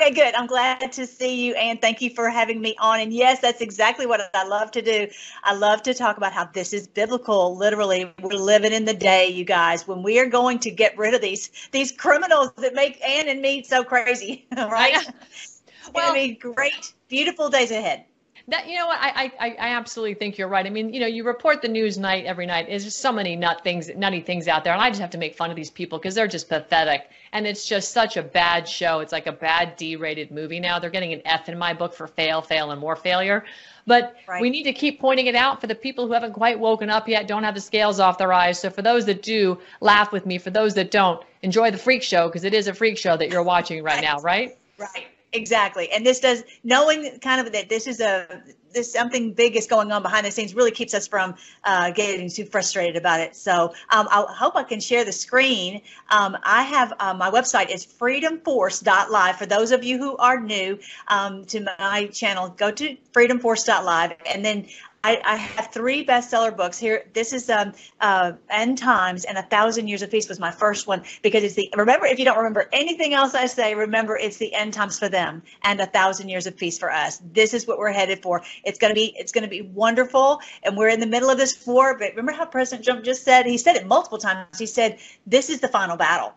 Okay, good. I'm glad to see you, and thank you for having me on. And yes, that's exactly what I love to do. I love to talk about how this is biblical. Literally, we're living in the day, you guys, when we are going to get rid of these these criminals that make Ann and me so crazy. Right? It's well, gonna be great, beautiful days ahead. That you know what I, I I absolutely think you're right. I mean, you know, you report the news night every night. There's just so many nut things, nutty things out there, and I just have to make fun of these people because they're just pathetic. And it's just such a bad show. It's like a bad D-rated movie now. They're getting an F in my book for fail, fail, and more failure. But right. we need to keep pointing it out for the people who haven't quite woken up yet, don't have the scales off their eyes. So for those that do, laugh with me. For those that don't, enjoy the freak show because it is a freak show that you're watching right, right. now, right? Right. Exactly. And this does knowing kind of that this is a this something big is going on behind the scenes really keeps us from uh, getting too frustrated about it. So um, I hope I can share the screen. Um, I have uh, my website is freedomforce.live. For those of you who are new um, to my channel, go to freedomforce.live and then I, I, have three bestseller books here. This is um, uh, End Times and A Thousand Years of Peace was my first one because it's the remember if you don't remember anything else I say, remember it's the end times for them and A Thousand Years of Peace for us. This is what we're headed for. It's gonna be it's gonna be wonderful, and we're in the middle of this war. But remember how President Trump just said he said it multiple times. He said this is the final battle,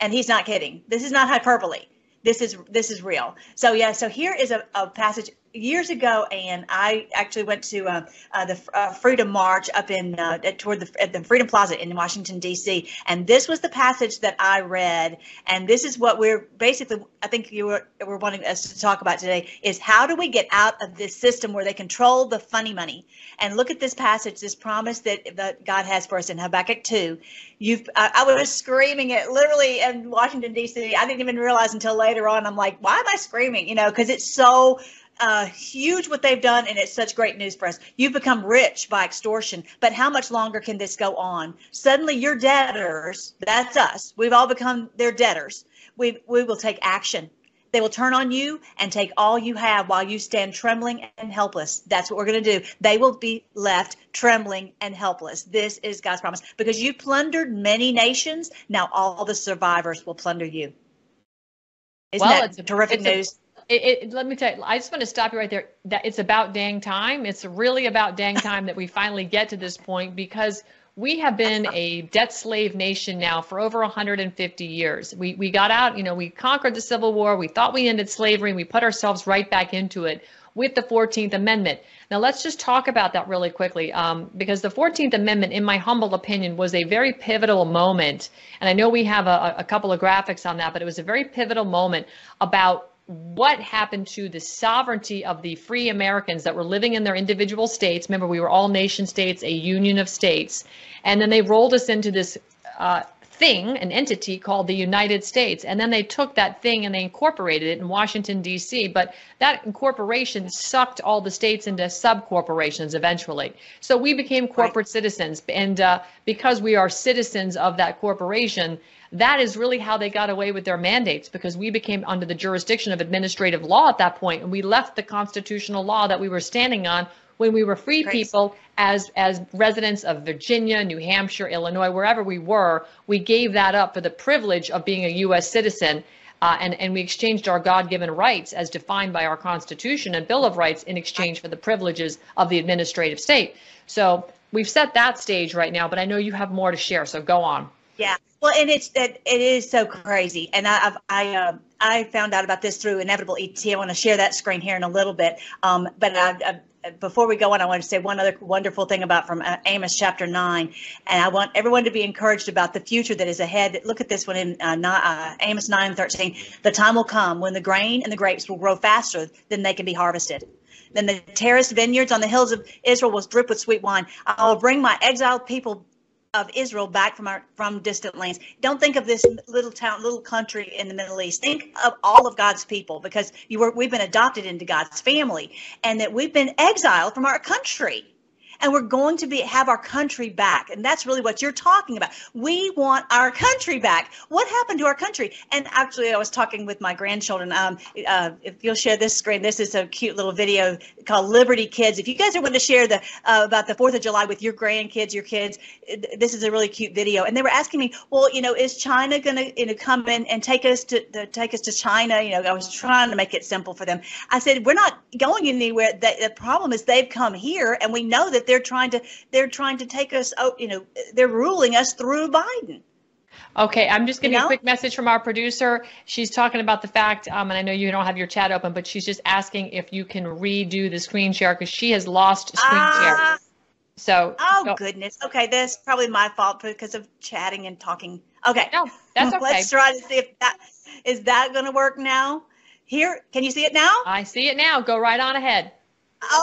and he's not kidding. This is not hyperbole this is this is real so yeah so here is a, a passage years ago, and I actually went to uh, uh, the uh, Freedom March up in uh, toward the, at the Freedom Plaza in Washington D.C. And this was the passage that I read, and this is what we're basically. I think you were, were wanting us to talk about today is how do we get out of this system where they control the funny money? And look at this passage, this promise that that God has for us in Habakkuk two. You've I, I was screaming it literally in Washington D.C. I didn't even realize until later on. I'm like, why am I screaming? You know, because it's so uh, huge what they've done, and it's such great news for us. You've become rich by extortion, but how much longer can this go on? Suddenly, your debtors, that's us, we've all become their debtors. We, we will take action. They will turn on you and take all you have while you stand trembling and helpless. That's what we're going to do. They will be left trembling and helpless. This is God's promise. Because you plundered many nations, now all the survivors will plunder you. Isn't well, that it's terrific it's news? It, it, let me tell you, I just want to stop you right there. That it's about dang time. It's really about dang time that we finally get to this point because we have been a debt slave nation now for over 150 years. We we got out, you know, we conquered the Civil War. We thought we ended slavery, and we put ourselves right back into it with the 14th Amendment. Now, let's just talk about that really quickly um, because the 14th Amendment, in my humble opinion, was a very pivotal moment. And I know we have a, a couple of graphics on that, but it was a very pivotal moment about what happened to the sovereignty of the free Americans that were living in their individual states. Remember, we were all nation states, a union of states. And then they rolled us into this uh, thing, an entity called the United States. And then they took that thing and they incorporated it in Washington, D.C. But that incorporation sucked all the states into sub corporations eventually. So we became corporate right. citizens. And uh, because we are citizens of that corporation, that is really how they got away with their mandates because we became under the jurisdiction of administrative law at that point and we left the constitutional law that we were standing on when we were free people as as residents of Virginia, New Hampshire, Illinois, wherever we were, we gave that up for the privilege of being a U.S. citizen. Uh, and, and we exchanged our God-given rights as defined by our Constitution and Bill of Rights in exchange for the privileges of the administrative state. So we've set that stage right now, but I know you have more to share, so go on. Yeah. Well, and it's that it is so crazy, and I, I've, I um, I found out about this through Inevitable ET. I want to share that screen here in a little bit, um, but I, I, before we go on, I want to say one other wonderful thing about from uh, Amos chapter nine, and I want everyone to be encouraged about the future that is ahead. Look at this one in uh, uh, Amos nine thirteen. The time will come when the grain and the grapes will grow faster than they can be harvested. Then the terraced vineyards on the hills of Israel will drip with sweet wine. I will bring my exiled people of Israel back from our from distant lands. Don't think of this little town, little country in the Middle East. Think of all of God's people because you were we've been adopted into God's family and that we've been exiled from our country. And we're going to be have our country back. And that's really what you're talking about. We want our country back. What happened to our country? And actually i was talking with my grandchildren. Um, uh, if you'll share this screen this is a cute little video called liberty kids. If you guys are wanting to share the uh, about the fourth of july with your grandkids your kids this is a really cute video. And they were asking me well you know is china going to you know come in and take us to, take us to china? You know i was trying to make it simple for them. I said we're not going anywhere. The, the problem is they've come here and we know that they're trying to they're trying to take us out you know they're ruling us through biden Okay, I'm just getting you know? a quick message from our producer. She's talking about the fact, um, and I know you don't have your chat open, but she's just asking if you can redo the screen share because she has lost screen uh, share. So. Oh go. goodness. Okay, that's probably my fault because of chatting and talking. Okay. No, that's okay. Let's try to see if that is that going to work now. Here, can you see it now? I see it now. Go right on ahead.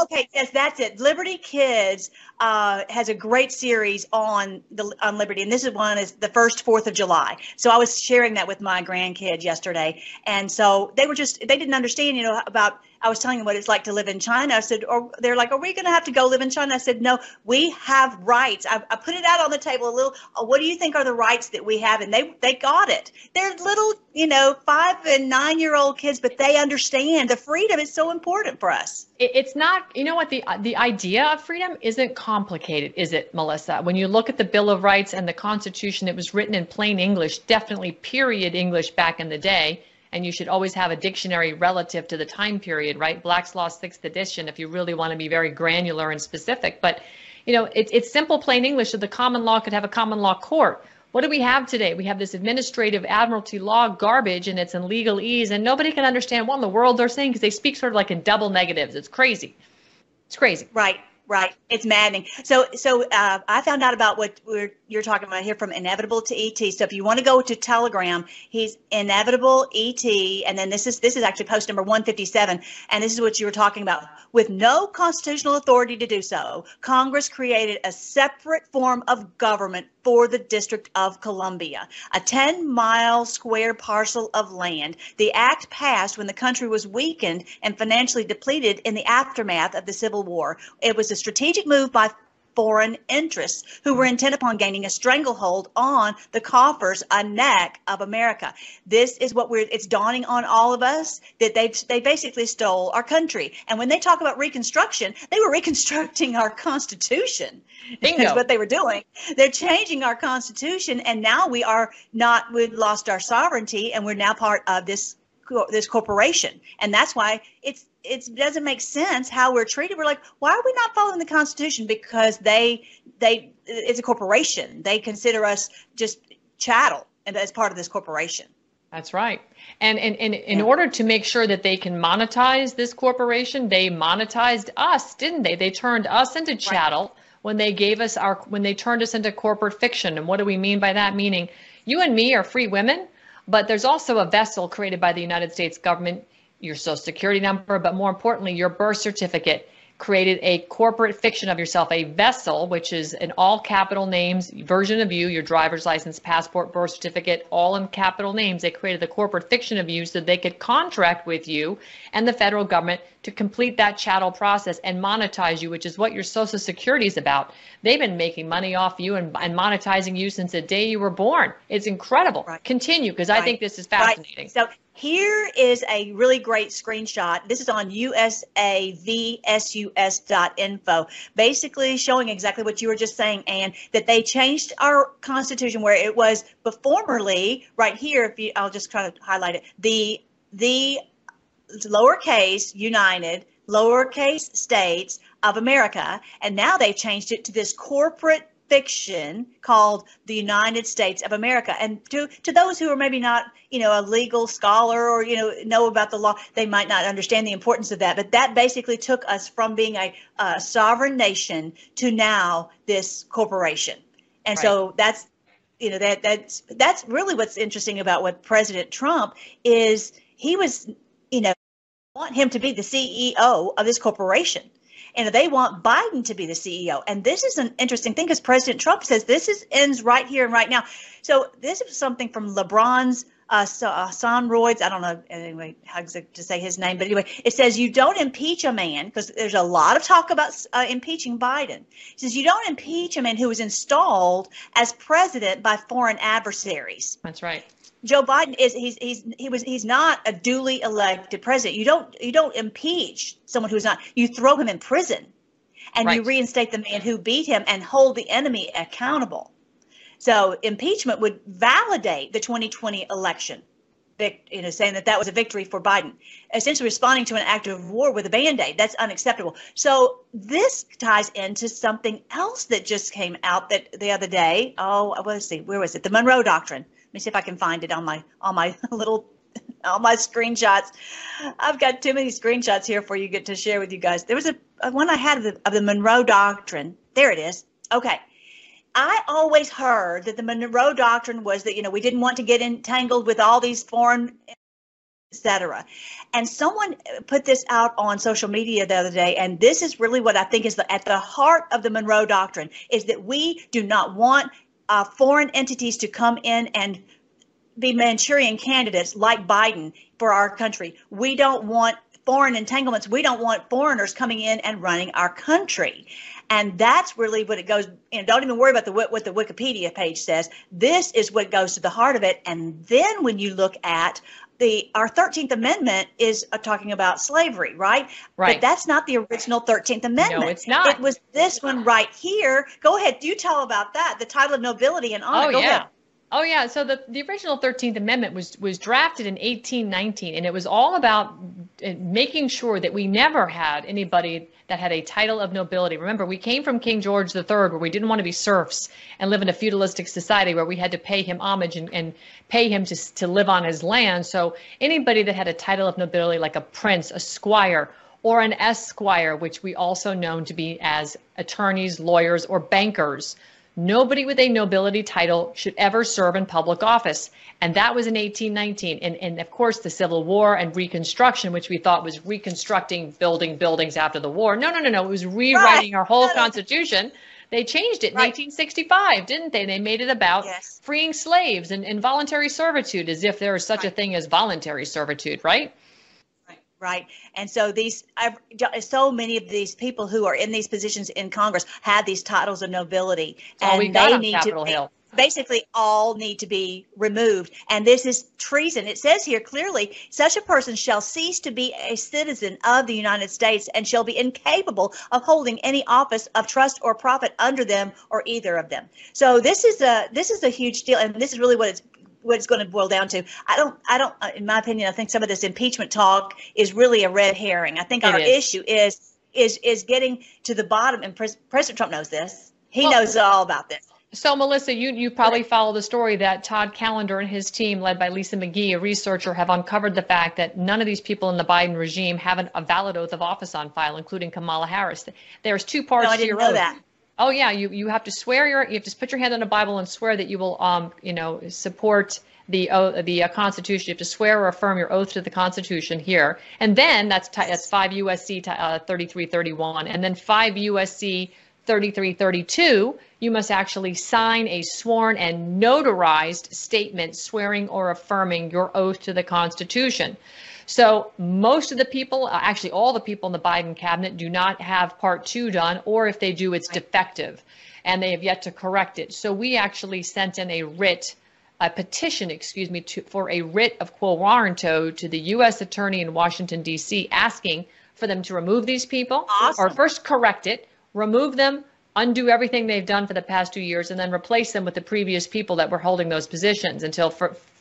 Okay, yes, that's it. Liberty Kids uh, has a great series on the on Liberty, and this is one is the first Fourth of July. So I was sharing that with my grandkids yesterday, and so they were just they didn't understand, you know, about I was telling them what it's like to live in China. I said, or they're like, are we going to have to go live in China? I said, no, we have rights. I, I put it out on the table a little. Uh, what do you think are the rights that we have? And they they got it. They're little, you know, five and nine year old kids, but they understand the freedom is so important for us. It's not, you know what the the idea of freedom isn't complicated, is it, Melissa? When you look at the Bill of Rights and the Constitution, it was written in plain English, definitely period English back in the day and you should always have a dictionary relative to the time period, right? Black's Law sixth edition, if you really want to be very granular and specific. But, you know, it, it's simple, plain English that the common law could have a common law court. What do we have today? We have this administrative admiralty law garbage and it's in legalese, and nobody can understand what in the world they're saying because they speak sort of like in double negatives. It's crazy. It's crazy. Right. Right, it's maddening. So, so uh, I found out about what you're talking about here from inevitable to ET. So, if you want to go to Telegram, he's inevitable ET, and then this is this is actually post number 157, and this is what you were talking about. With no constitutional authority to do so, Congress created a separate form of government for the District of Columbia, a 10 mile square parcel of land. The act passed when the country was weakened and financially depleted in the aftermath of the Civil War. It was a strategic move by foreign interests who were intent upon gaining a stranglehold on the coffers, a neck of America. This is what we're, it's dawning on all of us that they they basically stole our country. And when they talk about reconstruction, they were reconstructing our constitution. Bingo. That's what they were doing. They're changing our constitution. And now we are not, we've lost our sovereignty and we're now part of this this corporation and that's why it's it doesn't make sense how we're treated. We're like, why are we not following the Constitution? Because they they it's a corporation. They consider us just chattel and as part of this corporation. That's right. And, and, and in yeah. order to make sure that they can monetize this corporation, they monetized us, didn't they? They turned us into chattel right. when they gave us our when they turned us into corporate fiction. And what do we mean by that? Meaning you and me are free women, but there's also a vessel created by the United States government your social security number, but more importantly, your birth certificate created a corporate fiction of yourself, a vessel, which is an all capital names version of you, your driver's license, passport, birth certificate, all in capital names. They created the corporate fiction of you so they could contract with you and the federal government to complete that chattel process and monetize you, which is what your social security is about. They've been making money off you and, and monetizing you since the day you were born. It's incredible. Right. Continue because right. I think this is fascinating. Right. So here is a really great screenshot. This is on usavsus.info, basically showing exactly what you were just saying, and that they changed our constitution where it was formerly right here. If you, I'll just try to highlight it. The the lowercase United lowercase states of America, and now they've changed it to this corporate fiction called the United States of America. And to to those who are maybe not, you know, a legal scholar or you know know about the law, they might not understand the importance of that. But that basically took us from being a, a sovereign nation to now this corporation. And right. so that's you know that that's that's really what's interesting about what President Trump is. He was, you know, want him to be the CEO of this corporation and they want Biden to be the CEO. And this is an interesting thing because President Trump says this is ends right here and right now. So this is something from LeBron's uh, so, uh, I don't know anyway how to say his name, but anyway, it says you don't impeach a man because there's a lot of talk about uh, impeaching Biden. It says you don't impeach a man who was installed as president by foreign adversaries. That's right. Joe Biden is he's he's he was he's not a duly elected president. You don't you don't impeach someone who's not. You throw him in prison, and right. you reinstate the man who beat him and hold the enemy accountable. So impeachment would validate the 2020 election, you know, saying that that was a victory for Biden, essentially responding to an act of war with a band-aid. That's unacceptable. So this ties into something else that just came out that the other day. Oh, let's see, where was it? The Monroe Doctrine. Let me see if I can find it on my on my little all my screenshots. I've got too many screenshots here for you get to share with you guys. There was a, a one I had of the, of the Monroe Doctrine. There it is. Okay. I always heard that the Monroe Doctrine was that, you know, we didn't want to get entangled with all these foreign, etc. And someone put this out on social media the other day, and this is really what I think is the, at the heart of the Monroe Doctrine is that we do not want uh, foreign entities to come in and be Manchurian candidates like Biden for our country. We don't want foreign entanglements. We don't want foreigners coming in and running our country. And that's really what it goes. You know, don't even worry about the what the Wikipedia page says. This is what goes to the heart of it. And then when you look at the our 13th amendment is uh, talking about slavery right? Right. but that's not the original 13th amendment. no it's not. It was this one right here. Go ahead do tell about that the title of nobility and honor. Oh go yeah. Ahead. Oh yeah, so the, the original 13th Amendment was was drafted in 1819 and it was all about uh, making sure that we never had anybody that had a title of nobility. Remember, we came from King George III where we didn't want to be serfs and live in a feudalistic society where we had to pay him homage and, and pay him to, to live on his land. So anybody that had a title of nobility like a prince, a squire, or an esquire, which we also known to be as attorneys, lawyers, or bankers, Nobody with a nobility title should ever serve in public office. And that was in 1819. And, and of course, the Civil War and Reconstruction, which we thought was reconstructing building buildings after the war. No, no, no, no. It was rewriting right. our whole Constitution. They changed it in right. 1865, didn't they? They made it about yes. freeing slaves and involuntary servitude, as if there is such right. a thing as voluntary servitude, right? Right? And so these, I've, so many of these people who are in these positions in Congress had these titles of nobility, and they need Capitol to Hill. basically all need to be removed. And this is treason. It says here clearly, such a person shall cease to be a citizen of the United States and shall be incapable of holding any office of trust or profit under them or either of them. So this is a this is a huge deal, and this is really what it's what it's going to boil down to. I don't, I don't, uh, in my opinion, I think some of this impeachment talk is really a red herring. I think it our is. issue is is is getting to the bottom, and Pres- President Trump knows this. He well, knows all about this. So, Melissa, you you probably follow the story that Todd Callender and his team, led by Lisa McGee, a researcher, have uncovered the fact that none of these people in the Biden regime have an, a valid oath of office on file, including Kamala Harris. There's two parts no, I to your oath. That. Oh yeah, you you have to swear your you have to put your hand on the Bible and swear that you will um you know support the uh, the uh, Constitution. You have to swear or affirm your oath to the Constitution here, and then that's t- that's five USC t- uh, 3331, and then five USC 3332. You must actually sign a sworn and notarized statement swearing or affirming your oath to the Constitution. So most of the people, uh, actually all the people in the Biden cabinet do not have part two done, or if they do, it's defective and they have yet to correct it. So we actually sent in a writ, a petition, excuse me, to, for a writ of quo warranto to the U.S. Attorney in Washington, D.C., asking for them to remove these people awesome. or first correct it, remove them, undo everything they've done for the past two years, and then replace them with the previous people that were holding those positions until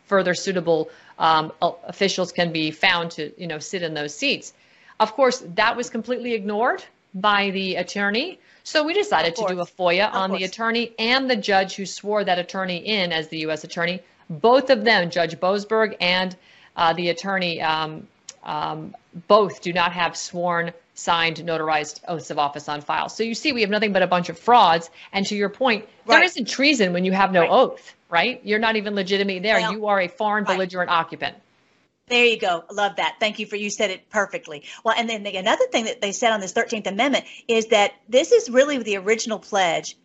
further suitable um, officials can be found to, you know, sit in those seats. Of course, that was completely ignored by the attorney. So we decided to do a FOIA of on course. the attorney and the judge who swore that attorney in as the U.S. attorney. Both of them, Judge Boasberg and uh, the attorney, um, um, both do not have sworn, signed, notarized oaths of office on file. So you see, we have nothing but a bunch of frauds. And to your point, right. there isn't treason when you have no right. oath right? You're not even legitimate there. Well, you are a foreign right. belligerent occupant. There you go. Love that. Thank you for you said it perfectly. Well, and then the, another thing that they said on this 13th Amendment is that this is really the original pledge.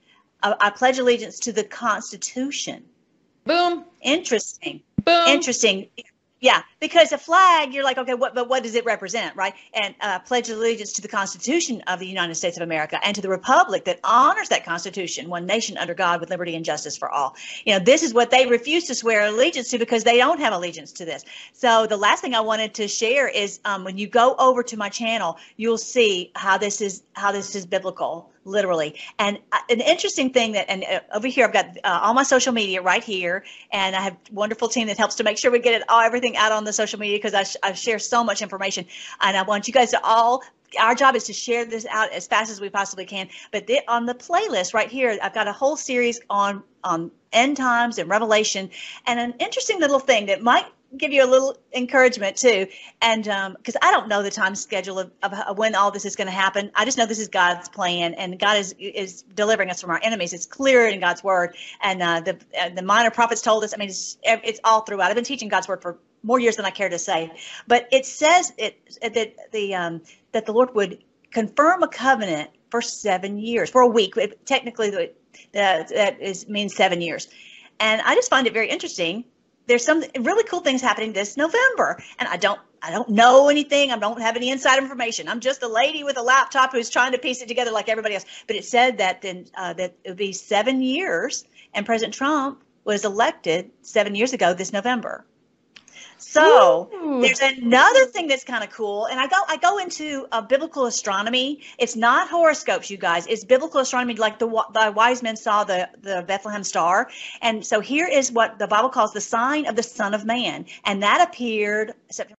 I, I pledge allegiance to the Constitution. Boom. Interesting. Boom. Interesting. Yeah, because a flag, you're like, okay, what, but what does it represent, right? And uh, pledge allegiance to the Constitution of the United States of America and to the republic that honors that Constitution, one nation under God with liberty and justice for all. You know, this is what they refuse to swear allegiance to because they don't have allegiance to this. So the last thing I wanted to share is um, when you go over to my channel, you'll see how this is how this is biblical literally. And uh, an interesting thing that, and uh, over here, I've got uh, all my social media right here, and I have wonderful team that helps to make sure we get it all everything out on the social media because I, sh- I share so much information, and I want you guys to all. Our job is to share this out as fast as we possibly can. But th- on the playlist right here, I've got a whole series on on end times and Revelation, and an interesting little thing that might give you a little encouragement too. And because um, I don't know the time schedule of, of when all this is going to happen, I just know this is God's plan, and God is is delivering us from our enemies. It's clear in God's word, and uh, the uh, the minor prophets told us. I mean, it's, it's all throughout. I've been teaching God's word for more years than I care to say, but it says it that the um, that the Lord would confirm a covenant for seven years, for a week. It, technically, that that is means seven years, and I just find it very interesting there's some really cool things happening this November, and I don't I don't know anything. I don't have any inside information. I'm just a lady with a laptop who's trying to piece it together like everybody else. But it said that then uh, that it would be seven years, and President Trump was elected seven years ago this November. So Ooh. there's another thing that's kind of cool, and I go I go into uh, biblical astronomy. It's not horoscopes, you guys. It's biblical astronomy, like the the wise men saw the the Bethlehem star. And so here is what the Bible calls the sign of the Son of Man, and that appeared September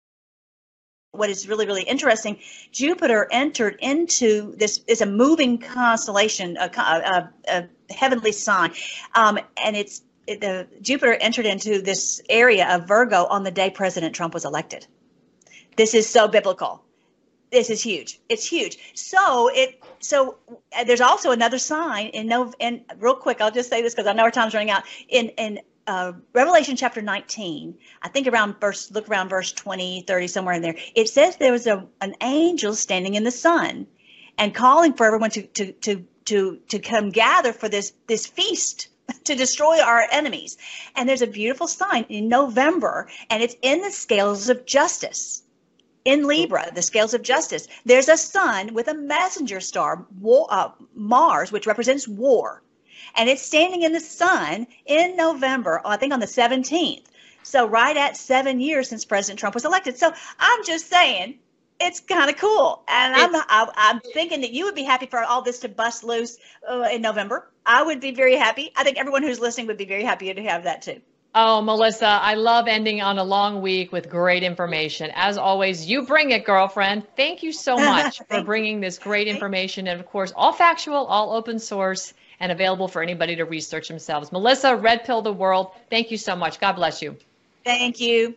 what is really really interesting jupiter entered into this is a moving constellation a, a, a heavenly sign um, and it's the Jupiter entered into this area of Virgo on the day President Trump was elected. This is so biblical. This is huge. It's huge. So it so uh, there's also another sign in no and real quick I'll just say this because I know our time's running out in in uh, Revelation chapter 19, I think around verse, look around verse 20, 30, somewhere in there. It says there was a, an angel standing in the sun and calling for everyone to, to, to, to, to come gather for this, this feast to destroy our enemies. And there's a beautiful sign in November, and it's in the scales of justice. In Libra, the scales of justice, there's a sun with a messenger star, war, uh, Mars, which represents war. And it's standing in the sun in November, I think on the 17th. So, right at seven years since President Trump was elected. So, I'm just saying, it's kind of cool. And I'm, I, I'm thinking that you would be happy for all this to bust loose uh, in November. I would be very happy. I think everyone who's listening would be very happy to have that too. Oh, Melissa, I love ending on a long week with great information. As always, you bring it, girlfriend. Thank you so much for bringing this great information. And of course, all factual, all open source, and available for anybody to research themselves. Melissa, Red Pill the World, thank you so much. God bless you. Thank you.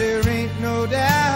There ain't no doubt